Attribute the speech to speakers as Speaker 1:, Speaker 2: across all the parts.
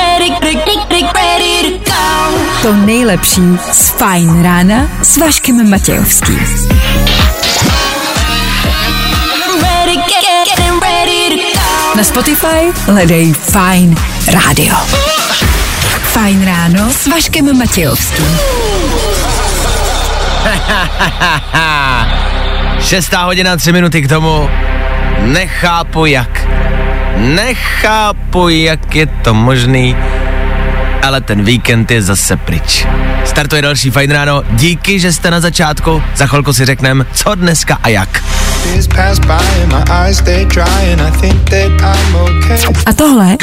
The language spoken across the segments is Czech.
Speaker 1: ready, ready, ready to go.
Speaker 2: To nejlepší z Fajn rána s Vaškem Matějovským.
Speaker 1: Ready, get, get, getting ready to go.
Speaker 2: Na Spotify hledej Fajn rádio. Fajn ráno s Vaškem Matějovským.
Speaker 3: Šestá hodina, tři minuty k tomu. Nechápu jak. Nechápu, jak je to možný, ale ten víkend je zase pryč. Startuje další fajn ráno. Díky, že jste na začátku. Za chvilku si řekneme, co dneska a jak.
Speaker 2: A tohle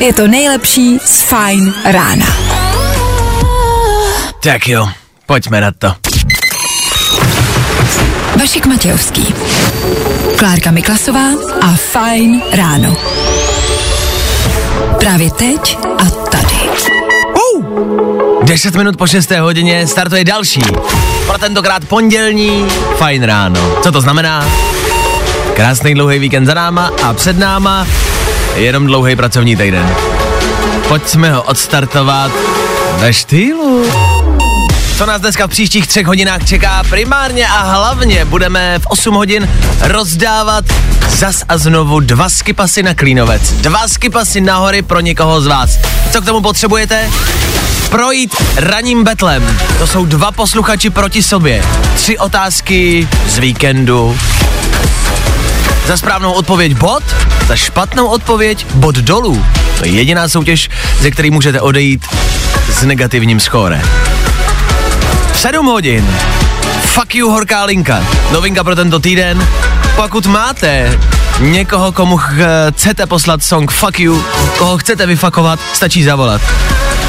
Speaker 2: je to nejlepší z Fajn rána.
Speaker 3: Tak jo, pojďme na to.
Speaker 2: Vašek Matějovský. Klárka Miklasová a Fajn ráno. Právě teď a tady.
Speaker 3: 10 minut po 6. hodině startuje další. Pro tentokrát pondělní fajn ráno. Co to znamená? Krásný dlouhý víkend za náma a před náma jenom dlouhý pracovní týden. Pojďme ho odstartovat ve štýlu. Co nás dneska v příštích třech hodinách čeká primárně a hlavně budeme v 8 hodin rozdávat zas a znovu dva skipasy na Klínovec. Dva skipasy na hory pro někoho z vás. Co k tomu potřebujete? Projít raním betlem. To jsou dva posluchači proti sobě. Tři otázky z víkendu. Za správnou odpověď bod, za špatnou odpověď bod dolů. To je jediná soutěž, ze který můžete odejít s negativním skóre. 7 hodin. Fuck you, horká linka. Novinka pro tento týden. Pokud máte někoho, komu ch- chcete poslat song Fuck you, koho chcete vyfakovat, stačí zavolat.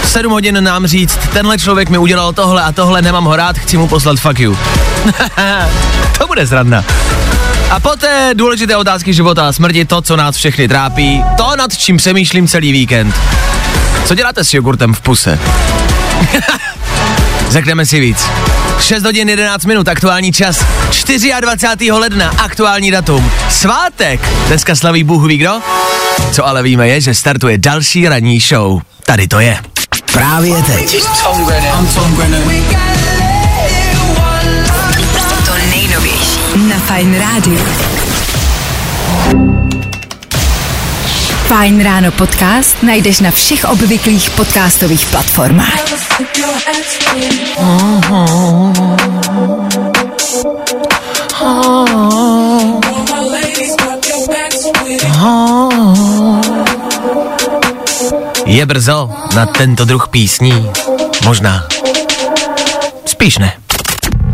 Speaker 3: 7 hodin nám říct, tenhle člověk mi udělal tohle a tohle, nemám ho rád, chci mu poslat fuck you. to bude zradna. A poté důležité otázky života a smrti, to, co nás všechny trápí, to, nad čím přemýšlím celý víkend. Co děláte s jogurtem v puse? Řekneme si víc. 6 hodin 11 minut, aktuální čas. 24. ledna, aktuální datum. Svátek. Dneska slaví Bůh ví kdo? Co ale víme je, že startuje další ranní show. Tady to je. Právě teď.
Speaker 2: To nejnovější na Fajn rádiu. Fajn ráno podcast najdeš na všech obvyklých podcastových platformách.
Speaker 3: Je brzo na tento druh písní? Možná. Spíš ne.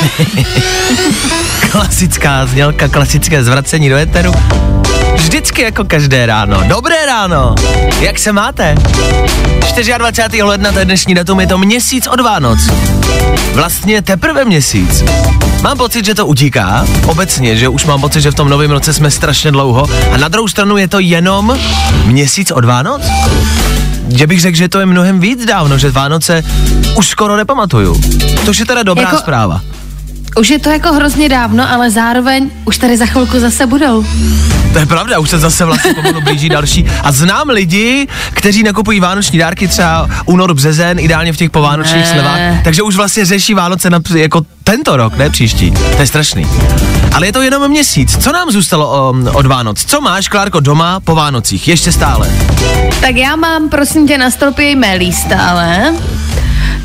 Speaker 3: Klasická znělka, klasické zvracení do éteru. Vždycky jako každé ráno. Dobré ráno. Jak se máte? 24. ledna, to je dnešní datum, je to měsíc od Vánoc. Vlastně teprve měsíc. Mám pocit, že to utíká, obecně, že už mám pocit, že v tom novém roce jsme strašně dlouho a na druhou stranu je to jenom měsíc od Vánoc? Že bych řekl, že to je mnohem víc dávno, že Vánoce už skoro nepamatuju. Což je teda dobrá
Speaker 4: Jako-
Speaker 3: zpráva.
Speaker 4: Už je to jako hrozně dávno, ale zároveň už tady za chvilku zase budou.
Speaker 3: To je pravda, už se zase vlastně pomalu blíží další. A znám lidi, kteří nakupují vánoční dárky třeba únor, březen, ideálně v těch povánočních
Speaker 4: Ne.
Speaker 3: slevách, takže už vlastně řeší Vánoce na, jako tento rok, ne příští. To je strašný. Ale je to jenom měsíc. Co nám zůstalo um, od Vánoc? Co máš, Klárko, doma po Vánocích? Ještě stále.
Speaker 4: Tak já mám, prosím tě, na stropě jmelí stále.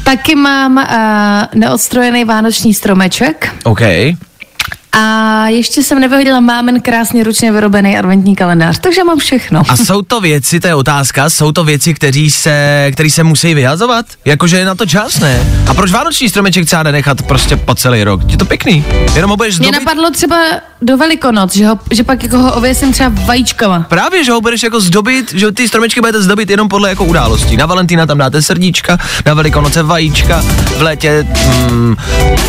Speaker 4: Taky mám uh, neodstrojený vánoční stromeček.
Speaker 3: OK.
Speaker 4: A ještě jsem nevyhodila mámen krásně ručně vyrobený adventní kalendář, takže mám všechno.
Speaker 3: A jsou to věci, to je otázka, jsou to věci, kteří se, který se musí vyhazovat? Jakože je na to čas, ne? A proč vánoční stromeček třeba nenechat prostě po celý rok? Je to pěkný. Jenom ho budeš
Speaker 4: Mě
Speaker 3: zdobit?
Speaker 4: napadlo třeba do Velikonoc, že, ho, že pak jako ho ověsím třeba vajíčkama.
Speaker 3: Právě, že ho budeš jako zdobit, že ty stromečky budete zdobit jenom podle jako událostí. Na Valentína tam dáte srdíčka, na Velikonoce vajíčka, v létě mm,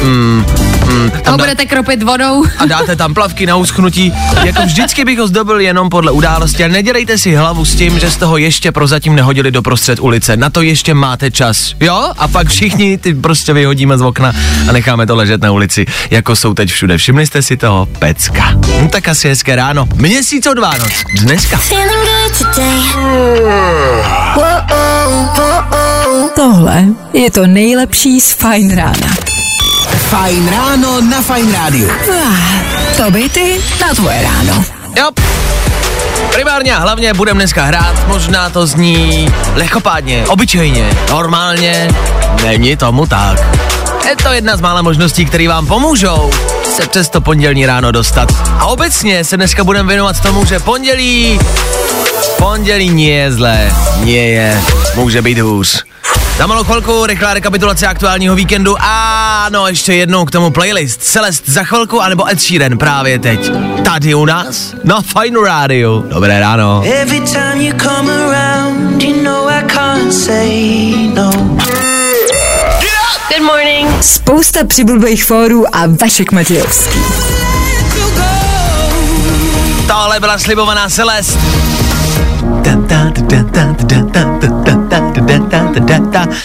Speaker 3: mm, mm, tam
Speaker 4: ho
Speaker 3: dá,
Speaker 4: budete kropit vodou.
Speaker 3: a dáte tam plavky na uschnutí. Jako vždycky bych ho zdobil jenom podle události a nedělejte si hlavu s tím, že jste ho ještě prozatím nehodili do prostřed ulice. Na to ještě máte čas. Jo? A pak všichni ty prostě vyhodíme z okna a necháme to ležet na ulici, jako jsou teď všude. Všimli jste si toho pecka. No tak asi hezké ráno. Měsíc od Vánoc. Dneska.
Speaker 2: Tohle je to nejlepší z Fajn rána.
Speaker 5: Fajn ráno na Fajn rádiu.
Speaker 2: Ah, To by ty na tvoje ráno.
Speaker 3: Jo. Primárně a hlavně budeme dneska hrát, možná to zní lehkopádně, obyčejně, normálně, není tomu tak. Je to jedna z mála možností, které vám pomůžou se přes to pondělní ráno dostat. A obecně se dneska budeme věnovat tomu, že pondělí, pondělí nie je zlé, nie je, může být hůř. Za malou chvilku rychlá rekapitulace aktuálního víkendu a no ještě jednou k tomu playlist. Celest za chvilku anebo Ed Sheeran právě teď. Tady u nás na Fine Radio. Dobré ráno.
Speaker 6: Every time you come around, you know I can't say no.
Speaker 1: Good morning.
Speaker 2: Spousta přibulbých fórů a Vašek Matějovský.
Speaker 3: Tohle byla slibovaná Celest.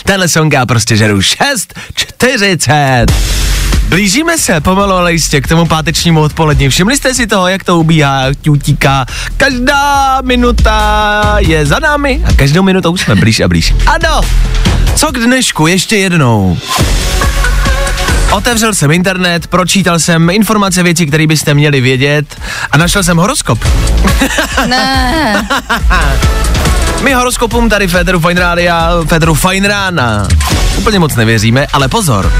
Speaker 3: Tenhle song já prostě žeru 6.40. Blížíme se pomalu ale jistě k tomu pátečnímu odpolední. Všimli jste si toho, jak to ubíhá, jak utíká. Každá minuta je za námi a každou minutou jsme blíž a blíž. Ano, co k dnešku ještě jednou. Otevřel jsem internet, pročítal jsem informace věcí, které byste měli vědět a našel jsem horoskop.
Speaker 4: Ne.
Speaker 3: My horoskopům tady v Féteru Fine Rádia, Féteru Fine Rána úplně moc nevěříme, ale pozor.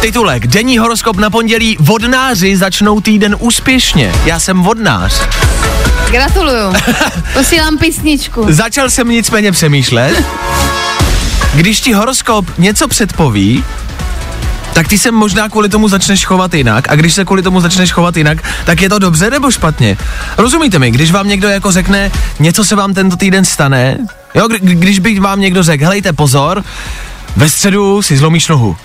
Speaker 3: Titulek, denní horoskop na pondělí, vodnáři začnou týden úspěšně. Já jsem vodnář.
Speaker 4: Gratuluju. Posílám písničku.
Speaker 3: Začal jsem nicméně přemýšlet, když ti horoskop něco předpoví, tak ty se možná kvůli tomu začneš chovat jinak a když se kvůli tomu začneš chovat jinak, tak je to dobře nebo špatně? Rozumíte mi, když vám někdo jako řekne, něco se vám tento týden stane, jo, kdy, když by vám někdo řekl, helejte pozor, ve středu si zlomíš nohu,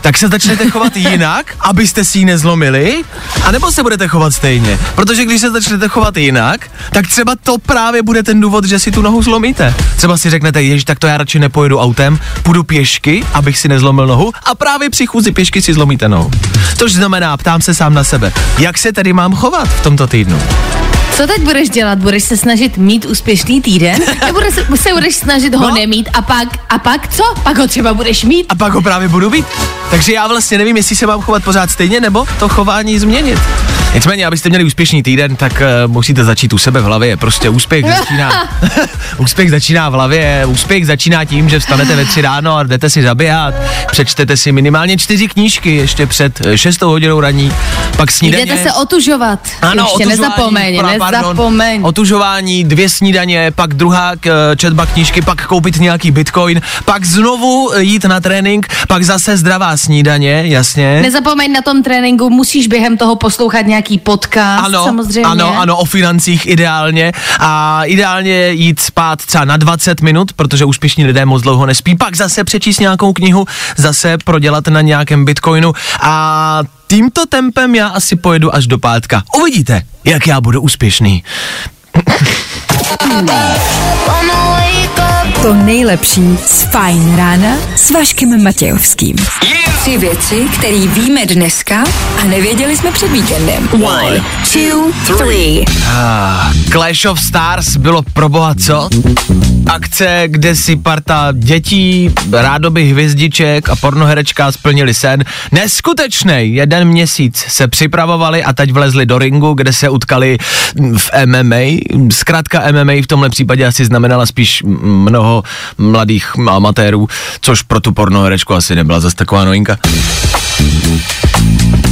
Speaker 3: tak se začnete chovat jinak, abyste si ji nezlomili, anebo se budete chovat stejně. Protože když se začnete chovat jinak, tak třeba to právě bude ten důvod, že si tu nohu zlomíte. Třeba si řeknete, jež tak to já radši nepojedu autem, půjdu pěšky, abych si nezlomil nohu a právě při chůzi pěšky si zlomíte nohu. Což znamená, ptám se sám na sebe, jak se tedy mám chovat v tomto týdnu?
Speaker 4: Co teď budeš dělat? Budeš se snažit mít úspěšný týden? Nebo se, se budeš snažit ho
Speaker 3: No.
Speaker 4: nemít a pak, a pak co? Pak ho třeba budeš mít?
Speaker 3: A pak ho právě budu být. Takže já vlastně nevím, jestli se mám chovat pořád stejně, nebo to chování změnit. Nicméně, abyste měli úspěšný týden, tak uh, musíte začít u sebe v hlavě. Prostě úspěch začíná. úspěch začíná v hlavě. Úspěch začíná tím, že vstanete ve tři ráno a jdete si zaběhat. Přečtete si minimálně čtyři knížky ještě před 6 hodinou raní. Pak snídaně.
Speaker 4: Jdete se otužovat.
Speaker 3: Ano,
Speaker 4: Ještě
Speaker 3: otužování,
Speaker 4: nezapomeň, nezapomeň.
Speaker 3: Otužování, dvě snídaně, pak druhá k, četba knížky, pak koupit nějaký bitcoin, pak znovu eh, jít na trénink, pak zase zdravá snídaně, jasně.
Speaker 4: Nezapomeň na tom tréninku, musíš během toho poslouchat nějaký podcast,
Speaker 3: ano,
Speaker 4: samozřejmě.
Speaker 3: ano, ano, o financích ideálně a ideálně jít spát třeba na 20 minut, protože úspěšní lidé moc dlouho nespí, pak zase přečíst nějakou knihu, zase prodělat na nějakém bitcoinu a tímto tempem já asi pojedu až do pátka. Uvidíte, jak já budu úspěšný.
Speaker 2: To nejlepší z Fajn rána s Vaškem Matějovským. Tři věci, které víme dneska a nevěděli jsme před víkendem. One, two, three.
Speaker 3: Ah, Clash of Stars bylo pro boha co? Akce, kde si parta dětí, rádoby hvězdiček a pornoherečka splnili sen. Neskutečný, jeden měsíc se připravovali a teď vlezli do ringu, kde se utkali v MMA. Zkrátka MMA v tomhle případě asi znamenala spíš mm, mnoho mladých amatérů, což pro tu pornoherečku asi nebyla zase taková novinka.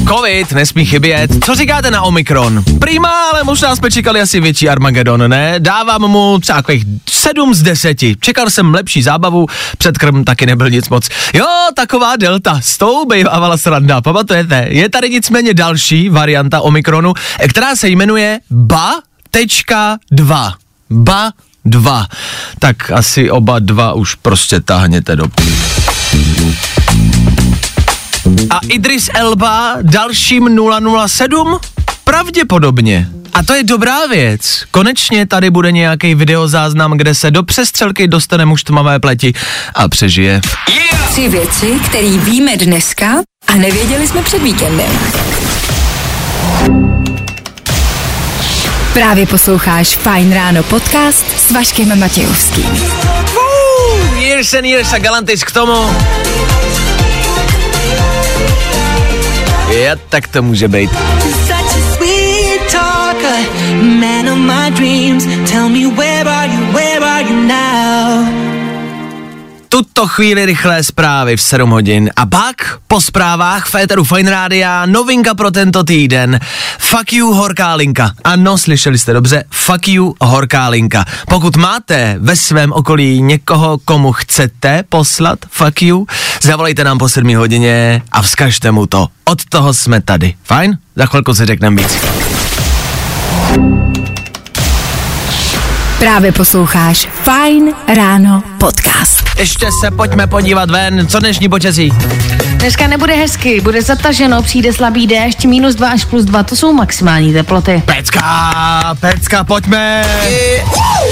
Speaker 3: Covid nesmí chybět. Co říkáte na Omikron? Prima, ale možná jsme čekali asi větší Armagedon, ne? Dávám mu třeba takových 7 z 10. Čekal jsem lepší zábavu, předkrm taky nebyl nic moc. Jo, taková delta, s tou bejvávala sranda, pamatujete? Je tady nicméně další varianta Omikronu, která se jmenuje BA.2. BA 2. Tak asi oba dva už prostě táhněte do pí. A Idris Elba dalším 007? Pravděpodobně. A to je dobrá věc. Konečně tady bude nějaký videozáznam, kde se do přestřelky dostane muž tmavé pleti a přežije.
Speaker 2: Yeah! Tři věci, které víme dneska a nevěděli jsme před víkendem. Právě posloucháš Fine Ráno podcast s Vaškem Matějovským.
Speaker 3: Uh, years and years a galantis k tomu. Ja, tak to může být. Man of my dreams, tell me where are you, where are you? Tuto chvíli rychlé zprávy v 7 hodin a pak po zprávách Féteru Fine Rádia novinka pro tento týden. Fuck you, horká linka. Ano, slyšeli jste dobře, fuck you, horká linka. Pokud máte ve svém okolí někoho, komu chcete poslat fuck you, zavolejte nám po 7 hodině a vzkažte mu to. Od toho jsme tady. Fajn? Za chvilku si řekneme víc.
Speaker 2: Právě posloucháš Fine Ráno podcast.
Speaker 3: Ještě se pojďme podívat ven, co dnešní počasí.
Speaker 4: Dneska nebude hezky, bude zataženo, přijde slabý déšť, minus 2 až plus 2, to jsou maximální teploty.
Speaker 3: Pecka, pecka, pojďme.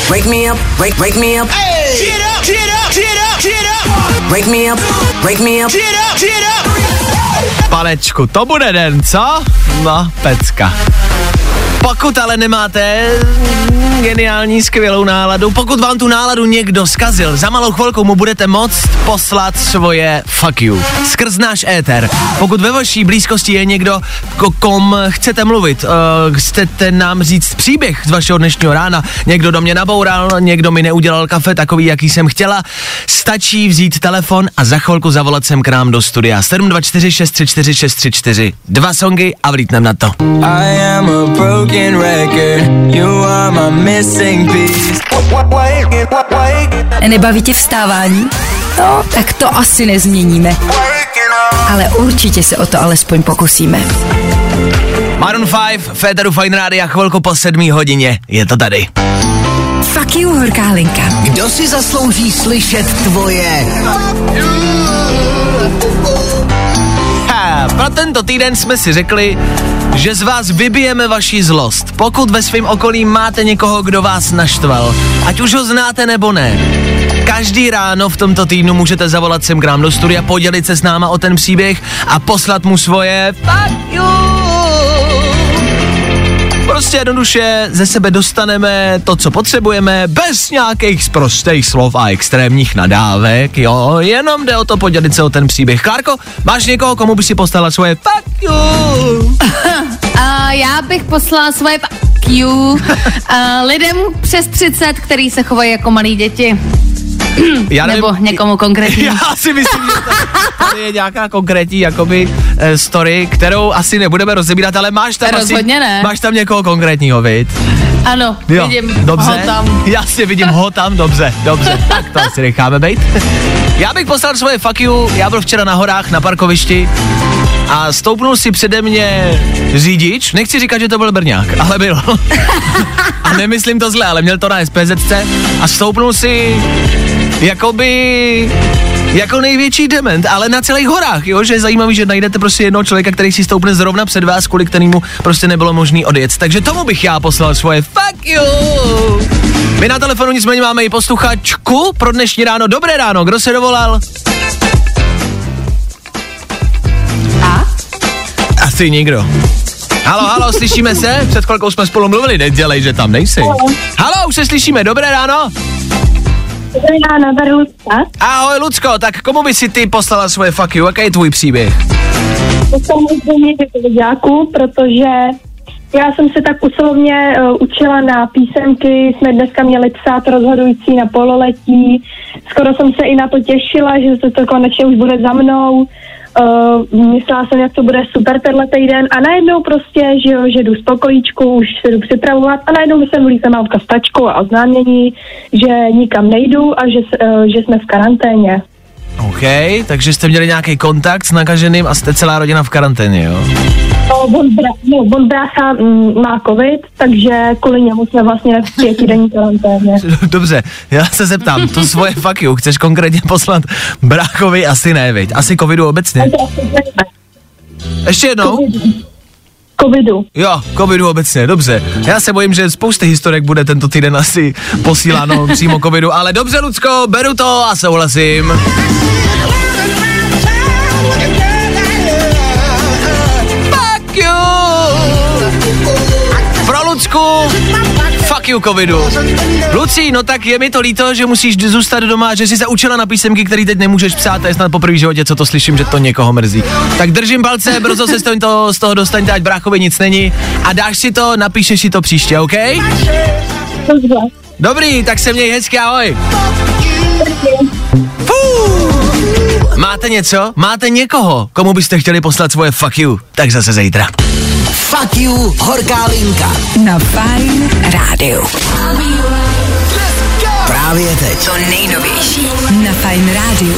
Speaker 5: Wake me up, wake, wake me up. Hey. Cheer up, cheer up, cheer up, cheer up. Wake me up, wake me up. Cheer up, cheer
Speaker 3: up. Palečku, to bude den, co? No, pecka. Pokud ale nemáte geniální, skvělou náladu, pokud vám tu náladu někdo skazil, za malou chvilku mu budete moct poslat svoje fuck you. Skrz náš éter. Pokud ve vaší blízkosti je někdo, kom chcete mluvit, uh, chcete nám říct příběh z vašeho dnešního rána, někdo do mě naboural, někdo mi neudělal kafe takový, jaký jsem chtěla, stačí vzít telefon a za chvilku zavolat sem k nám do studia. 724 634 634. Dva songy a vlítnem na to. I am a broken record, you are my missing piece.
Speaker 2: Nebaví tě vstávání? No, tak to asi nezměníme. Ale určitě se o to alespoň pokusíme.
Speaker 3: Maroon 5, Féteru Fine Rádia, chvilku po sedmí hodině. Je to tady.
Speaker 2: Fuck you, horká linka.
Speaker 5: Kdo si zaslouží slyšet tvoje?
Speaker 3: Ha, pro tento týden jsme si řekli, že z vás vybijeme vaši zlost. Pokud ve svém okolí máte někoho, kdo vás naštval, ať už ho znáte nebo ne. Každý ráno v tomto týdnu můžete zavolat sem k nám do studia, podělit se s náma o ten příběh a poslat mu svoje fuck you Prostě jednoduše ze sebe dostaneme to, co potřebujeme, bez nějakých sprostých slov a extrémních nadávek, jo, jenom jde o to podělit se o ten příběh. Klárko, máš někoho, komu by si postala svoje fuck you?
Speaker 4: A já bych poslala svoje fuck you lidem přes 30, který se chovají jako malí děti. Já nevím, Nebo někomu konkrétní.
Speaker 3: Já si myslím, že tady je nějaká konkrétní jakoby uh, story, kterou asi nebudeme rozebírat, ale máš tam
Speaker 4: Rozhodně
Speaker 3: asi,
Speaker 4: ne.
Speaker 3: máš tam někoho konkrétního, viď?
Speaker 4: Ano, jo, vidím
Speaker 3: dobře,
Speaker 4: ho tam.
Speaker 3: Já si vidím ho tam, dobře, dobře, tak to asi necháme být. Já bych poslal svoje fuck you, já byl včera na horách na parkovišti a stoupnul si přede mě řidič, nechci říkat, že to byl Brňák, ale byl. a nemyslím to zle, ale měl to na SPZ a stoupnul si jakoby jako největší dement, ale na celých horách, jo, že je zajímavý, že najdete prostě jednoho člověka, který si stoupne zrovna před vás, kvůli kterému prostě nebylo možný odjet. Takže tomu bych já poslal svoje fuck you. My na telefonu nicméně máme i posluchačku pro dnešní ráno. Dobré ráno, kdo se dovolal?
Speaker 4: A?
Speaker 3: Asi nikdo. Halo, halo, slyšíme se? Před chvilkou jsme spolu mluvili, nedělej, že tam nejsi. Halo, už se slyšíme, dobré ráno?
Speaker 7: Tady Lucka.
Speaker 3: Ahoj Lucko, tak komu by si ty poslala svoje fuck you? Jaký je tvůj příběh?
Speaker 7: To samozřejmě děkuji, protože já jsem se tak usilovně uh, učila na písemky, jsme dneska měli psát rozhodující na pololetí. Skoro jsem se i na to těšila, že se to konečně už bude za mnou. Uh, myslela jsem, jak to bude super tenhle týden a najednou prostě, že jo, že jdu z pokojíčku, už se jdu připravovat a najednou mi se vlízne mámka s a oznámění, že nikam nejdu a že, uh, že jsme v karanténě.
Speaker 3: OK, takže jste měli nějaký kontakt s nakaženým a jste celá rodina v karanténě, jo?
Speaker 7: No, on, bra, no, on brácha mm, má covid, takže kvůli němu jsme vlastně v pětidenní karanténě.
Speaker 3: Dobře, já se zeptám, to svoje fuck you chceš konkrétně poslat bráchovi? Asi ne, viď? Asi covidu obecně. Ještě jednou?
Speaker 7: Covidu.
Speaker 3: Jo, covidu obecně, dobře. Já se bojím, že spousty historek bude tento týden asi posíláno přímo covidu, ale dobře, Lucko, beru to a souhlasím. Fuck you covidu. Lucí, no tak je mi to líto, že musíš zůstat doma, že jsi se učila na písemky, který teď nemůžeš psát, to je snad poprvé v životě, co to slyším, že to někoho mrzí. Tak držím palce, brzo se z toho, z toho dostaňte, ať bráchovi nic není a dáš si to, napíšeš si to příště, OK?
Speaker 7: Dobře.
Speaker 3: Dobrý, tak se měj hezky, ahoj. Fuh. Máte něco? Máte někoho, komu byste chtěli poslat svoje fuck you? Tak zase zítra.
Speaker 5: Fuck you, horká linka.
Speaker 2: Na Fine Rádiu.
Speaker 5: Právě teď.
Speaker 2: To nejnovější na Fine Rádiu.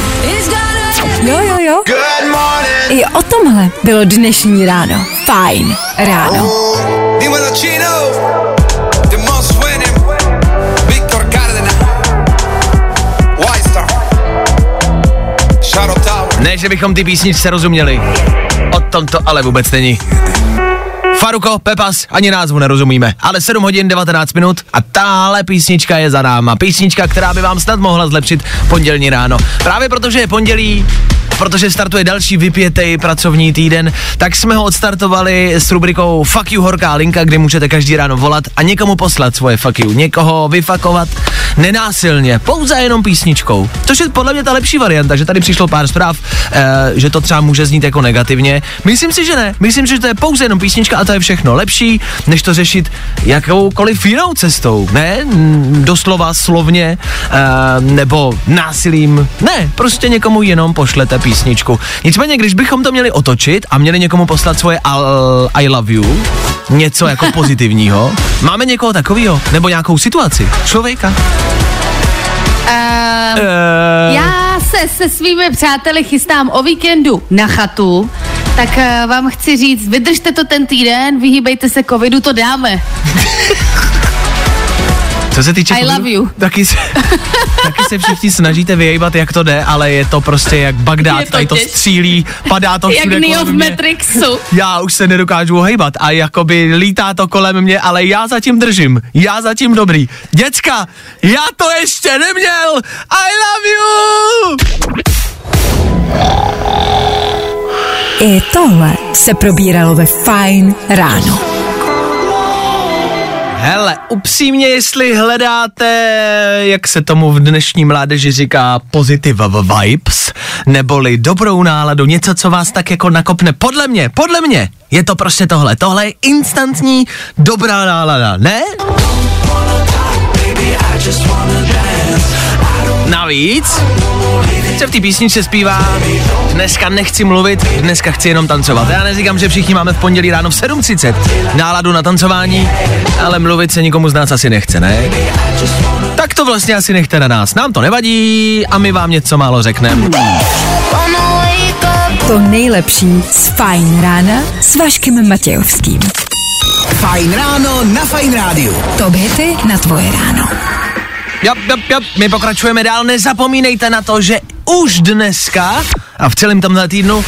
Speaker 2: Jo, jo, jo.
Speaker 8: Good morning.
Speaker 2: I o tomhle bylo dnešní ráno. Fine Ráno.
Speaker 8: Dímelo
Speaker 3: Že bychom ty písničce rozuměli. O tom to ale vůbec není. Faruko, Pepas, ani názvu nerozumíme, ale 7 hodin 19 minut a tahle písnička je za náma. Písnička, která by vám snad mohla zlepšit pondělní ráno. Právě protože je pondělí, protože startuje další vypětej pracovní týden, tak jsme ho odstartovali s rubrikou Fuck you horká linka, kde můžete každý ráno volat a někomu poslat svoje fuck you, někoho vyfakovat nenásilně, pouze jenom písničkou. Což je podle mě ta lepší varianta, že tady přišlo pár zpráv, eh, že to třeba může znít jako negativně. Myslím si, že ne. Myslím si, že to je pouze jenom písnička a to je všechno lepší, než to řešit jakoukoliv jinou cestou. Ne, doslova slovně, eh, nebo násilím. Ne, prostě někomu jenom pošlete písničku. Nicméně, když bychom to měli otočit a měli někomu poslat svoje I love you, něco jako pozitivního, máme někoho takového, nebo nějakou situaci, člověka.
Speaker 4: Uh,
Speaker 3: Eh,
Speaker 4: já se se svými přáteli chystám o víkendu na chatu, tak uh, vám chci říct, vydržte to ten týden, vyhýbejte se covidu, to dáme.
Speaker 3: Co se týče
Speaker 4: I
Speaker 3: covidu,
Speaker 4: love you.
Speaker 3: Taky se, taky se všichni snažíte vyjejbat, jak to jde, ale je to prostě jak Bagdád,
Speaker 4: Je to
Speaker 3: tady to
Speaker 4: těžké.
Speaker 3: střílí, padá to
Speaker 4: Jak
Speaker 3: všude
Speaker 4: Neo
Speaker 3: kolem
Speaker 4: v. Matrixu.
Speaker 3: Já už se nedokážu hejbat a jakoby lítá to kolem mě, ale já zatím držím. Já zatím dobrý. Děcka, já to ještě neměl! I love you!
Speaker 2: I tohle se probíralo ve Fine Ráno.
Speaker 3: Hele, upřímně, jestli hledáte, jak se tomu v dnešní mládeži říká, positive vibes, neboli dobrou náladu, něco, co vás tak jako nakopne, podle mě, podle mě, je to prostě tohle. Tohle je instantní dobrá nálada, ne? Navíc se v té písničce zpívá Dneska nechci mluvit, dneska chci jenom tancovat. Já neříkám, že všichni máme v pondělí ráno v 7.30 náladu na tancování, ale mluvit se nikomu z nás asi nechce, ne? Tak to vlastně asi nechte na nás. Nám to nevadí a my vám něco málo řekneme.
Speaker 2: To nejlepší z Fine Rána s Vaškem Matějovským.
Speaker 5: Fajn ráno na Fajn rádiu.
Speaker 2: Top hity na tvoje ráno.
Speaker 3: Jop, jop, jop, my pokračujeme dál. Nezapomínejte na to, že už dneska a v celém tomhle týdnu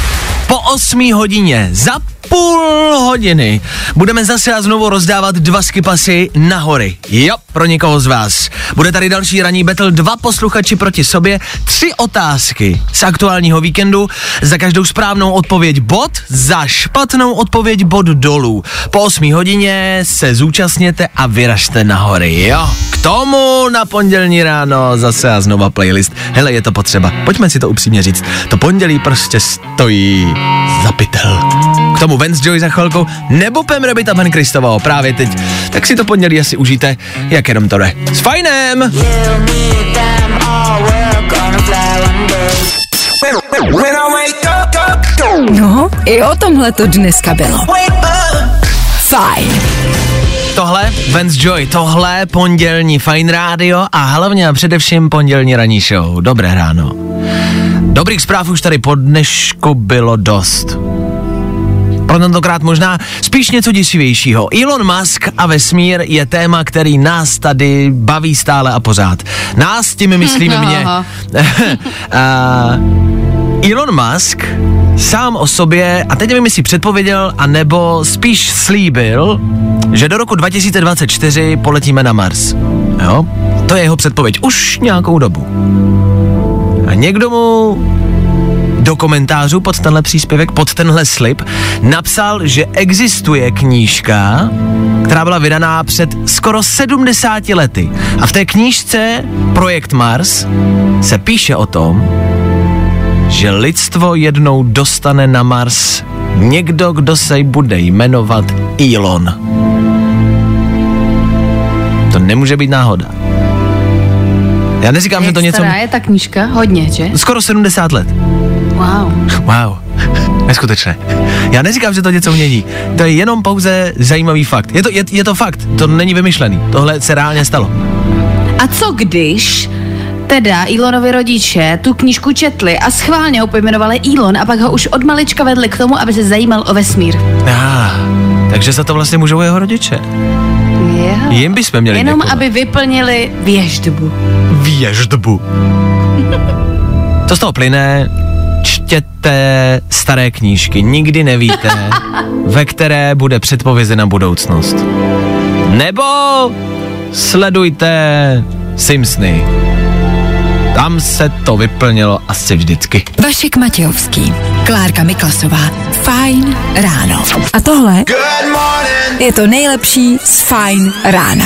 Speaker 3: po 8 hodině za půl hodiny budeme zase a znovu rozdávat dva skipasy na hory. Jo, pro někoho z vás. Bude tady další ranní battle, dva posluchači proti sobě, tři otázky z aktuálního víkendu, za každou správnou odpověď bod, za špatnou odpověď bod dolů. Po 8 hodině se zúčastněte a vyražte na hory, jo. K tomu na pondělní ráno zase a znova playlist. Hele, je to potřeba. Pojďme si to upřímně říct. To pondělí prostě stojí za pytel. K tomu Vance Joy za chvilku, nebo Pem Rabbit a Ben Kristovo právě teď. Tak si to pondělí asi užijte, jak jenom to jde. S fajnem!
Speaker 2: No, i o tomhle to dneska bylo. Fajn.
Speaker 3: Tohle, Vance Joy, tohle pondělní Fine Radio a hlavně a především pondělní ranní show. Dobré ráno. Dobrých zpráv už tady po dnešku bylo dost. Pro tentokrát možná spíš něco děsivějšího. Elon Musk a vesmír je téma, který nás tady baví stále a pořád. Nás tím myslíme mě. Elon Musk sám o sobě, a teď nevím, jestli předpověděl, anebo spíš slíbil, že do roku 2024 poletíme na Mars. Jo? To je jeho předpověď už nějakou dobu. A někdo mu do komentářů pod tenhle příspěvek, pod tenhle slib, napsal, že existuje knížka, která byla vydaná před skoro 70 lety. A v té knížce Projekt Mars se píše o tom, že lidstvo jednou dostane na Mars někdo, kdo se bude jmenovat Elon. To nemůže být náhoda. Já neříkám,
Speaker 4: Jak
Speaker 3: že to něco...
Speaker 4: stará je ta knížka? Hodně, že?
Speaker 3: Skoro 70 let.
Speaker 4: Wow.
Speaker 3: Wow. Neskutečné. Já neříkám, že to něco mění. To je jenom pouze zajímavý fakt. Je to, je, je to fakt. To není vymyšlený. Tohle se reálně stalo.
Speaker 4: A co když teda Elonovi rodiče tu knížku četli a schválně ho pojmenovali Elon a pak ho už od malička vedli k tomu, aby se zajímal o vesmír.
Speaker 3: Ah, takže za to vlastně můžou jeho rodiče.
Speaker 4: Yeah.
Speaker 3: Jim bychom měli
Speaker 4: Jenom
Speaker 3: děkovat.
Speaker 4: aby vyplnili věždbu.
Speaker 3: Věždbu. To z toho plyne, čtěte staré knížky, nikdy nevíte, ve které bude předpovězena budoucnost. Nebo sledujte Simpsony. Tam se to vyplnilo asi vždycky.
Speaker 2: Vašek Matějovský, Klárka Miklasová, Fajn ráno. A tohle je to nejlepší z Fajn rána.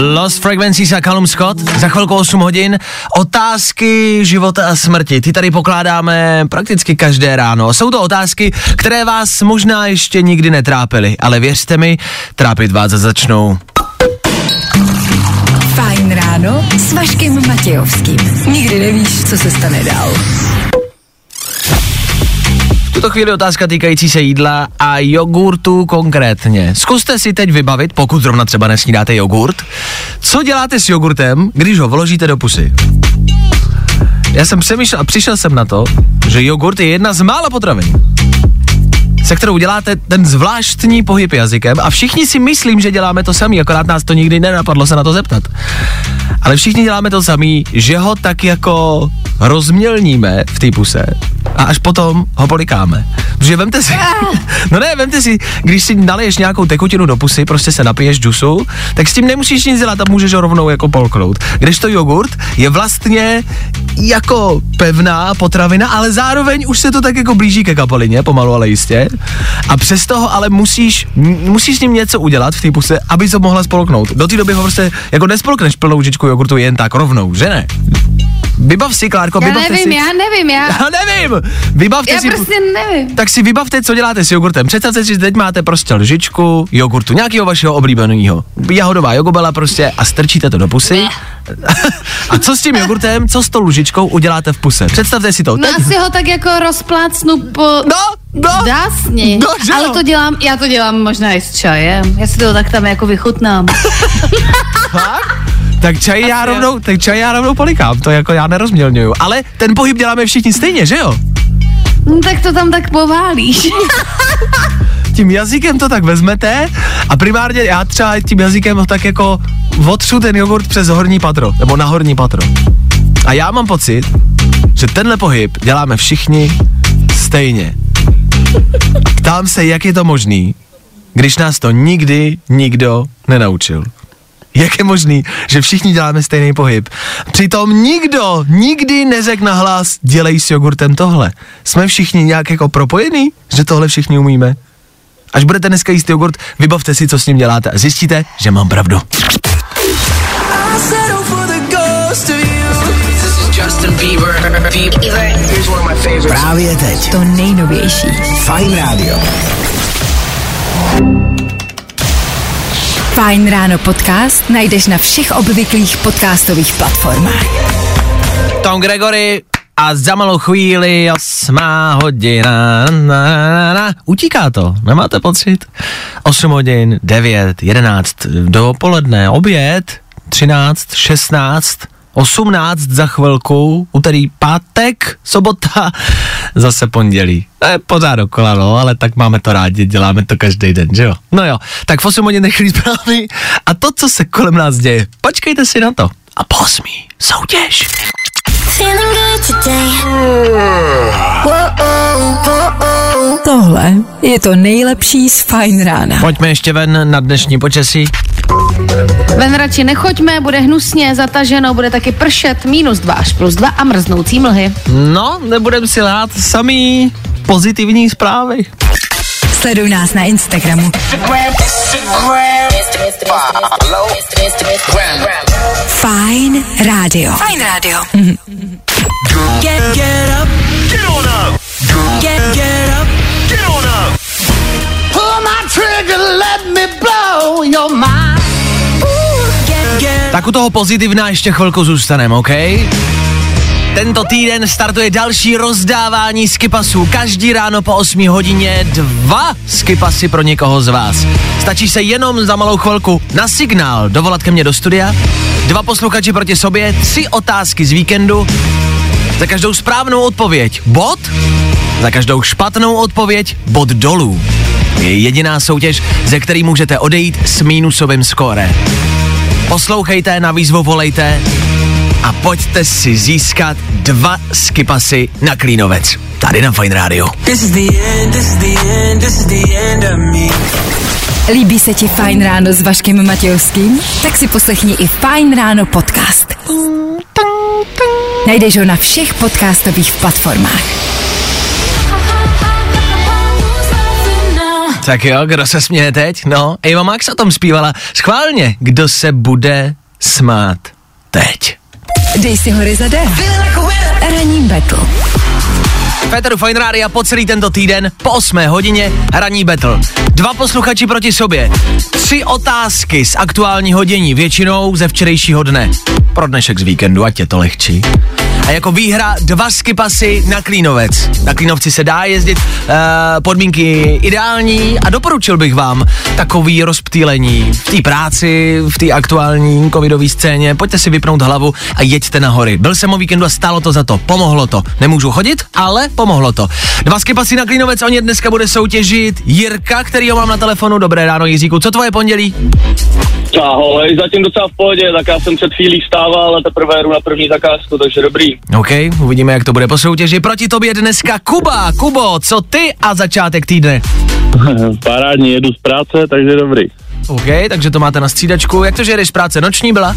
Speaker 3: Lost Frequencies a Callum Scott, za chvilku 8 hodin. Otázky života a smrti, ty tady pokládáme prakticky každé ráno. Jsou to otázky, které vás možná ještě nikdy netrápily, ale věřte mi, trápit vás začnou.
Speaker 2: Fajn ráno s Vaškem Matějovským. Nikdy nevíš, co se stane dál.
Speaker 3: V tuto chvíli otázka týkající se jídla a jogurtu konkrétně. Zkuste si teď vybavit, pokud zrovna třeba nesnídáte jogurt, co děláte s jogurtem, když ho vložíte do pusy. Já jsem přemýšlel a přišel jsem na to, že jogurt je jedna z mála potravin, se kterou děláte ten zvláštní pohyb jazykem a všichni si myslím, že děláme to samý, akorát nás to nikdy nenapadlo se na to zeptat. Ale všichni děláme to samý, že ho tak jako rozmělníme v té puse a až potom ho polikáme. Protože vemte si, no ne, vemte si, když si naleješ nějakou tekutinu do pusy, prostě se napiješ džusu, tak s tím nemusíš nic dělat a můžeš ho rovnou jako polknout. Když to jogurt je vlastně jako pevná potravina, ale zároveň už se to tak jako blíží ke kapalině, pomalu ale jistě. A přes toho ale musíš, musíš s ním něco udělat v té puse, aby to mohla spolknout. Do té doby ho prostě jako nespolkneš plnou lžičku jogurtu jen tak rovnou, že ne? Vybav si, Klárko,
Speaker 4: Já
Speaker 3: vybavte
Speaker 4: nevím,
Speaker 3: si.
Speaker 4: já nevím, já,
Speaker 3: Já nevím! Vybavte
Speaker 4: já
Speaker 3: si...
Speaker 4: prostě nevím.
Speaker 3: Tak si vybavte, co děláte s jogurtem. Představte si, že teď máte prostě lžičku jogurtu, nějakého vašeho oblíbeného. Jahodová jogobela prostě a strčíte to do pusy. a co s tím jogurtem, co s tou lžičkou uděláte v puse? Představte si to.
Speaker 4: No
Speaker 3: Teď-
Speaker 4: asi ho tak jako rozplácnu po...
Speaker 3: No, no.
Speaker 4: Dásni.
Speaker 3: No, že
Speaker 4: Ale to dělám, já to dělám možná i s čajem. Já si to tak tam jako vychutnám.
Speaker 3: Tak čaj já rovnou, tak čaj já rovnou polikám, to jako já nerozmělňuju. Ale ten pohyb děláme všichni stejně, že jo?
Speaker 4: No, tak to tam tak poválíš.
Speaker 3: tím jazykem to tak vezmete a primárně já třeba tím jazykem ho tak jako otřu ten jogurt přes horní patro, nebo na horní patro. A já mám pocit, že tenhle pohyb děláme všichni stejně. Ptám se, jak je to možný, když nás to nikdy nikdo nenaučil. Jak je možný, že všichni děláme stejný pohyb? Přitom nikdo nikdy neřekl na hlas, dělej s jogurtem tohle. Jsme všichni nějak jako propojení, že tohle všichni umíme? Až budete dneska jíst jogurt, vybavte si, co s ním děláte a zjistíte, že mám pravdu.
Speaker 5: Právě teď.
Speaker 2: To nejnovější.
Speaker 5: Fajn rádio.
Speaker 2: Fajn ráno podcast najdeš na všech obvyklých podcastových platformách.
Speaker 3: Tom Gregory a za malou chvíli osmá hodina. Na, na, na. Utíká to, nemáte pocit? 8 hodin, 9, 11, dopoledne, oběd, 13, 16, 18 za chvilku, úterý, pátek, sobota, zase pondělí. To je pořád dokola, no, ale tak máme to rádi, děláme to každý den, že jo? No jo, tak v 8 hodin nechli zprávy a to, co se kolem nás děje, počkejte si na to. A po osmí, soutěž.
Speaker 2: Tohle je to nejlepší z Fajn rána.
Speaker 3: Pojďme ještě ven na dnešní počasí.
Speaker 4: Ven radši nechoďme, bude hnusně, zataženo, bude taky pršet, minus 2 až plus 2 a mrznoucí mlhy.
Speaker 3: No, nebudem si lát, samý pozitivní zprávy.
Speaker 2: Sleduj nás na Instagramu. Fajn rádio. Fajn rádio.
Speaker 6: Get, get up. Get on up. Get, get up.
Speaker 3: Tak u toho pozitivna ještě chvilku zůstaneme, OK? Tento týden startuje další rozdávání skipasů. Každý ráno po 8 hodině dva skipasy pro někoho z vás. Stačí se jenom za malou chvilku na signál dovolat ke mně do studia. Dva posluchači proti sobě, tři otázky z víkendu. Za každou správnou odpověď bod, za každou špatnou odpověď bod dolů. Je jediná soutěž, ze který můžete odejít s mínusovým skóre. Poslouchejte, na výzvu volejte a pojďte si získat dva skipasy na Klínovec. Tady na Fine Radio.
Speaker 2: Líbí se ti Fajn ráno s Vaškem Matějovským? Tak si poslechni i Fajn ráno podcast. Najdeš ho na všech podcastových platformách.
Speaker 3: Tak jo, kdo se směje teď? No, Eva Max o tom zpívala. Schválně, kdo se bude smát teď.
Speaker 2: Dej si hory za den. Ranní battle.
Speaker 3: Féteru Fine Radio po celý tento týden po 8 hodině hraní battle. Dva posluchači proti sobě. Tři otázky z aktuálního dění, většinou ze včerejšího dne. Pro dnešek z víkendu, ať je to lehčí. A jako výhra dva skipasy na Klínovec. Na Klínovci se dá jezdit, uh, podmínky ideální a doporučil bych vám takový rozptýlení v té práci, v té aktuální covidové scéně. Pojďte si vypnout hlavu a jeďte na hory. Byl jsem o víkendu a stálo to za to. Pomohlo to. Nemůžu chodit, ale pomohlo to. Dva skipasy na Klínovec, o ně dneska bude soutěžit Jirka, který ho mám na telefonu. Dobré ráno, Jiříku. Co tvoje pondělí?
Speaker 9: Ahoj, zatím docela v pohodě, tak já jsem před chvílí vstával a teprve jdu na první zakázku, takže dobrý.
Speaker 3: OK, uvidíme, jak to bude po soutěži. Proti tobě dneska Kuba. Kubo, co ty a začátek týdne?
Speaker 9: Parádní, jedu z práce, takže dobrý.
Speaker 3: OK, takže to máte na střídačku. Jak to, že jdeš z práce? Noční byla?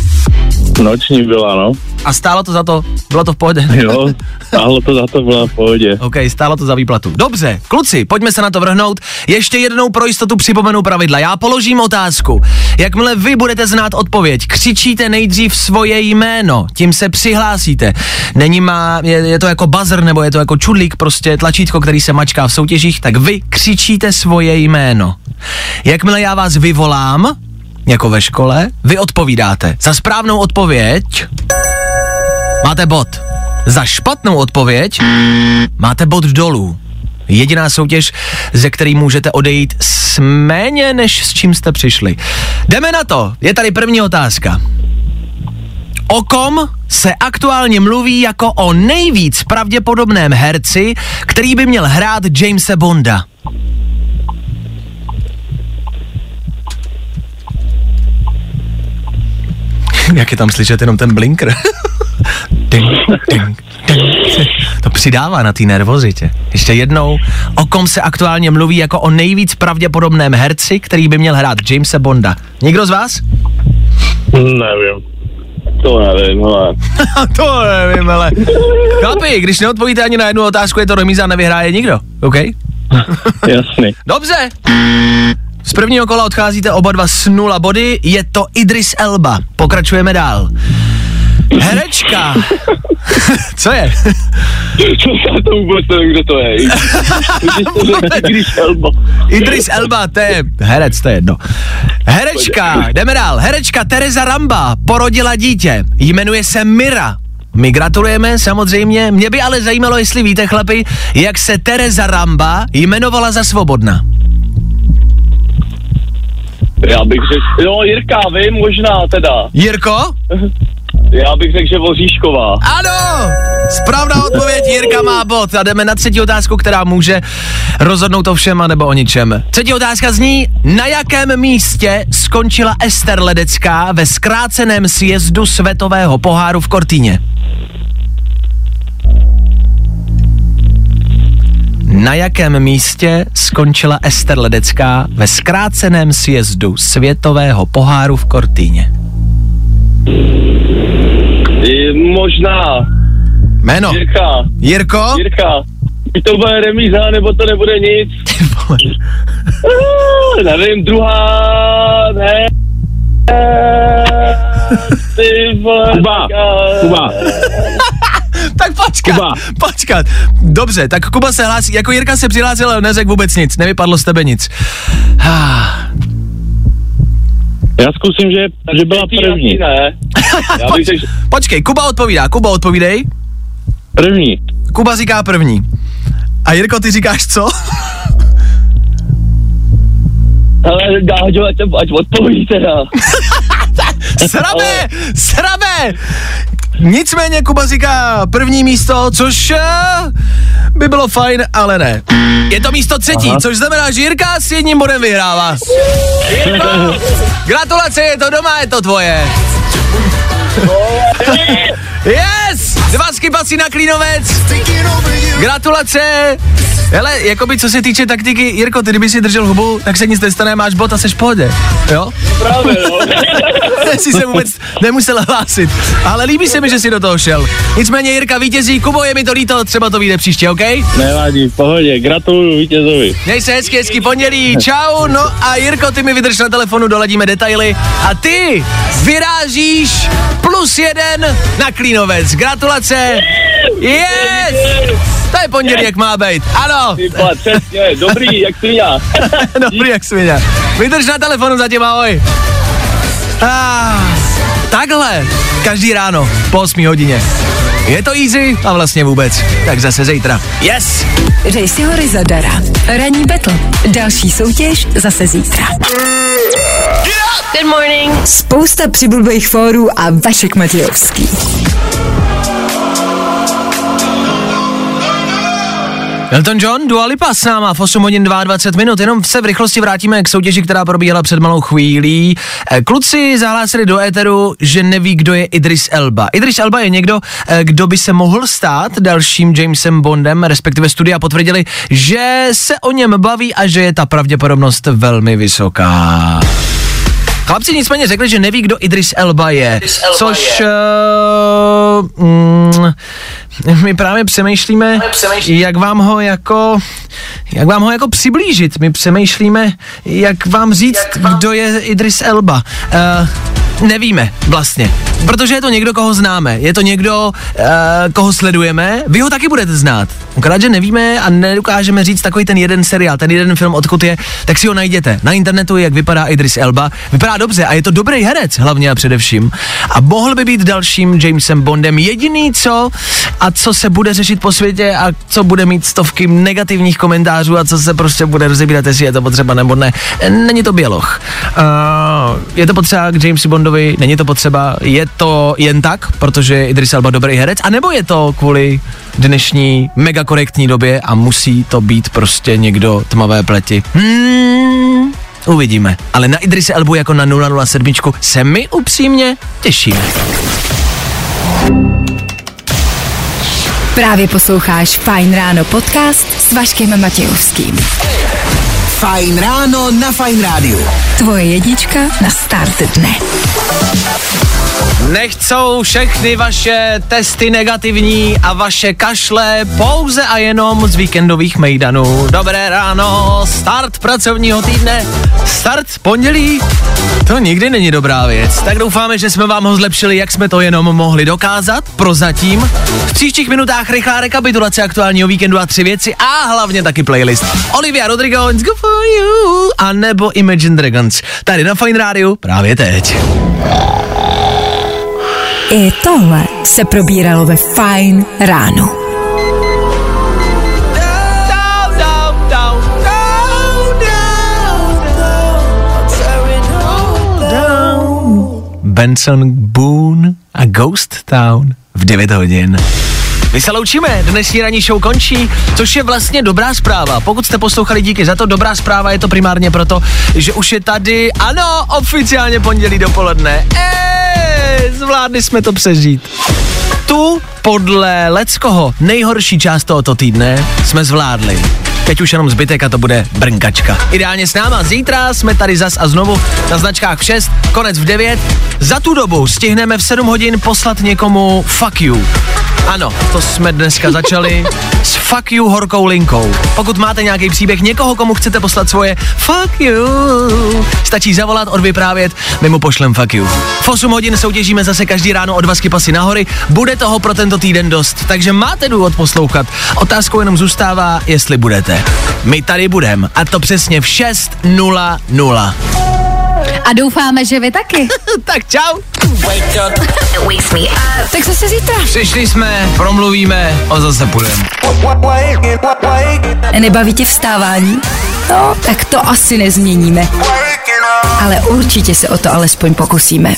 Speaker 9: Noční byla, no.
Speaker 3: A stálo to za to? Bylo to v pohodě?
Speaker 9: Jo, stálo to za to, byla v pohodě.
Speaker 3: OK, stálo to za výplatu. Dobře, kluci, pojďme se na to vrhnout. Ještě jednou pro jistotu připomenu pravidla. Já položím otázku. Jakmile vy budete znát odpověď, křičíte nejdřív svoje jméno, tím se přihlásíte. Není má, je, je to jako buzzer nebo je to jako čudlík, prostě tlačítko, který se mačká v soutěžích, tak vy křičíte svoje jméno. Jakmile já vás vyvolám, jako ve škole, vy odpovídáte. Za správnou odpověď máte bod. Za špatnou odpověď máte bod dolů. Jediná soutěž, ze který můžete odejít s méně, než s čím jste přišli. Jdeme na to. Je tady první otázka. O kom se aktuálně mluví jako o nejvíc pravděpodobném herci, který by měl hrát Jamesa Bonda? Jak je tam slyšet jenom ten blinker? ding, ding, ding. To přidává na té nervozitě. Ještě jednou, o kom se aktuálně mluví jako o nejvíc pravděpodobném herci, který by měl hrát Jamesa Bonda. Někdo z vás?
Speaker 9: Nevím. To nevím, ale...
Speaker 3: to nevím, ale... Chlapi, když neodpovíte ani na jednu otázku, je to remíza a nevyhraje nikdo, OK?
Speaker 9: Jasný.
Speaker 3: Dobře. Z prvního kola odcházíte oba dva s nula body, je to Idris Elba. Pokračujeme dál. Herečka. Co je?
Speaker 9: Co já to vůbec nevím, kdo to je. Idris Elba.
Speaker 3: Idris Elba, to je herec, to je jedno. Herečka, jdeme dál. Herečka Teresa Ramba porodila dítě. Jmenuje se Mira. My gratulujeme samozřejmě, mě by ale zajímalo, jestli víte chlapi, jak se Tereza Ramba jmenovala za svobodna.
Speaker 9: Já bych řekl, jo, Jirka, vím možná teda.
Speaker 3: Jirko?
Speaker 9: Já bych řekl, že Voříšková.
Speaker 3: Ano! Správná odpověď, Jirka má bod. A jdeme na třetí otázku, která může rozhodnout o všem a nebo o ničem. Třetí otázka zní, na jakém místě skončila Ester Ledecká ve zkráceném sjezdu světového poháru v Kortíně? Na jakém místě skončila Ester Ledecká ve zkráceném sjezdu světového poháru v Kortíně?
Speaker 9: I možná.
Speaker 3: Jméno.
Speaker 9: Jirka.
Speaker 3: Jirko?
Speaker 9: Jirka. Buď to bude remíza, nebo to nebude nic. Nevím, druhá, ne. Ty vole.
Speaker 10: Kuba, Kuba.
Speaker 3: Tak počkat, Kuba. počkat. Dobře, tak Kuba se hlásí, jako Jirka se přihlásil, ale neřekl vůbec nic, nevypadlo z tebe nic.
Speaker 10: Já zkusím, že, že byla první.
Speaker 9: Ne. Já
Speaker 3: Poč, počkej, Kuba odpovídá, Kuba odpovídej.
Speaker 10: První.
Speaker 3: Kuba říká první. A Jirko, ty říkáš co?
Speaker 9: Ale Gáďo, ať, ať odpoví teda.
Speaker 3: srabe, srabe! Nicméně Kuba říká první místo, což uh, by bylo fajn, ale ne. Je to místo třetí, Aha. což znamená, že Jirka s jedním bodem vyhrává. Jirko, gratulace, je to doma, je to tvoje. Yes! Dva skipací na Klínovec. Gratulace. Hele, jakoby co se týče taktiky, Jirko, ty kdyby si držel hubu, tak se nic nestane, máš bod a seš v pohodě. Jo?
Speaker 9: Právě, no.
Speaker 3: si se vůbec nemusel hlásit. Ale líbí se mi, že jsi do toho šel. Nicméně Jirka vítězí, Kubo, je mi to líto, třeba to vyjde příště, OK?
Speaker 10: Nevadí, v pohodě, gratuluju vítězovi.
Speaker 3: Měj se hezky, hezky pondělí, čau, no a Jirko, ty mi vydrž na telefonu, doladíme detaily a ty vyrážíš plus jeden na Klínovec. Gratulace. Yes! To je pondělí, jak má být. Ano.
Speaker 9: Typa, přesně, dobrý, jak svině.
Speaker 3: dobrý, jak svině. Vydrž na telefonu zatím, ahoj. Ah, takhle, každý ráno po 8 hodině. Je to easy a vlastně vůbec. Tak zase zítra. Yes!
Speaker 2: Dej si hory zadara. Ranní battle. Další soutěž zase zítra.
Speaker 1: Good morning.
Speaker 2: Spousta přibulbých fórů a Vašek Matějovský.
Speaker 3: Elton John, Dua Lipa s náma v 8 hodin 22 minut, jenom se v rychlosti vrátíme k soutěži, která probíhala před malou chvílí. Eh, Kluci zahlásili do éteru, že neví, kdo je Idris Elba. Idris Elba je někdo, eh, kdo by se mohl stát dalším Jamesem Bondem, respektive studia potvrdili, že se o něm baví a že je ta pravděpodobnost velmi vysoká. Chlapci nicméně řekli, že neví, kdo Idris Elba je, Idris Elba což je. Uh, mm, my právě přemýšlíme, přemýšlím. jak vám ho jako, jak vám ho jako přiblížit. My přemýšlíme, jak vám říct, jak vám... kdo je Idris Elba. Uh, nevíme vlastně, protože je to někdo, koho známe, je to někdo, uh, koho sledujeme, vy ho taky budete znát. Akorát, že nevíme a nedokážeme říct takový ten jeden seriál, ten jeden film, odkud je, tak si ho najděte na internetu, jak vypadá Idris Elba. Vypadá dobře a je to dobrý herec hlavně a především. A mohl by být dalším Jamesem Bondem. Jediný co a co se bude řešit po světě a co bude mít stovky negativních komentářů a co se prostě bude rozebírat, jestli je to potřeba nebo ne. Není to běloch. Uh, je to potřeba k Jamesu Bondovi, není to potřeba, je to jen tak, protože je Idris Elba dobrý herec, anebo je to kvůli dnešní mega korektní době a musí to být prostě někdo tmavé pleti. Hmm, uvidíme. Ale na Idrise Elbu jako na 007 se my upřímně těšíme.
Speaker 2: Právě posloucháš Fajn ráno podcast s Vaškem Matějovským.
Speaker 5: Fajn ráno na Fajn rádiu.
Speaker 2: Tvoje jedička na start dne.
Speaker 3: Nechcou všechny vaše testy negativní a vaše kašle pouze a jenom z víkendových mejdanů. Dobré ráno, start pracovního týdne, start pondělí, to nikdy není dobrá věc. Tak doufáme, že jsme vám ho zlepšili, jak jsme to jenom mohli dokázat, prozatím. V příštích minutách rychlá rekapitulace aktuálního víkendu a tři věci a hlavně taky playlist. Olivia Rodrigo, It's Good For You, a nebo Imagine Dragons. Tady na Fine Radio právě teď.
Speaker 2: I tohle se probíralo ve Fine ráno.
Speaker 3: Benson Boone a Ghost Town v 9 hodin. My se loučíme, dnešní ranní show končí, což je vlastně dobrá zpráva. Pokud jste poslouchali, díky za to, dobrá zpráva je to primárně proto, že už je tady, ano, oficiálně pondělí dopoledne. Eee, zvládli jsme to přežít. Tu podle Leckoho nejhorší část tohoto týdne jsme zvládli. Teď už jenom zbytek a to bude brnkačka. Ideálně s náma. Zítra jsme tady zas a znovu na značkách v 6, konec v 9. Za tu dobu stihneme v 7 hodin poslat někomu fuck you. Ano, to jsme dneska začali s fuck you horkou linkou. Pokud máte nějaký příběh někoho, komu chcete poslat svoje fuck you, stačí zavolat, odvyprávět, my mu pošlem fuck you. V 8 hodin soutěžíme zase každý ráno od Vasky Pasy nahory, bude toho pro tento týden dost, takže máte důvod poslouchat. Otázkou jenom zůstává, jestli budete. My tady budeme a to přesně v 6.00.
Speaker 4: A doufáme, že vy taky.
Speaker 3: tak čau.
Speaker 2: Tak zase zítra.
Speaker 3: Přišli jsme, promluvíme a zase půjdeme.
Speaker 2: Nebaví tě vstávání? No, tak to asi nezměníme. Ale určitě se o to alespoň pokusíme.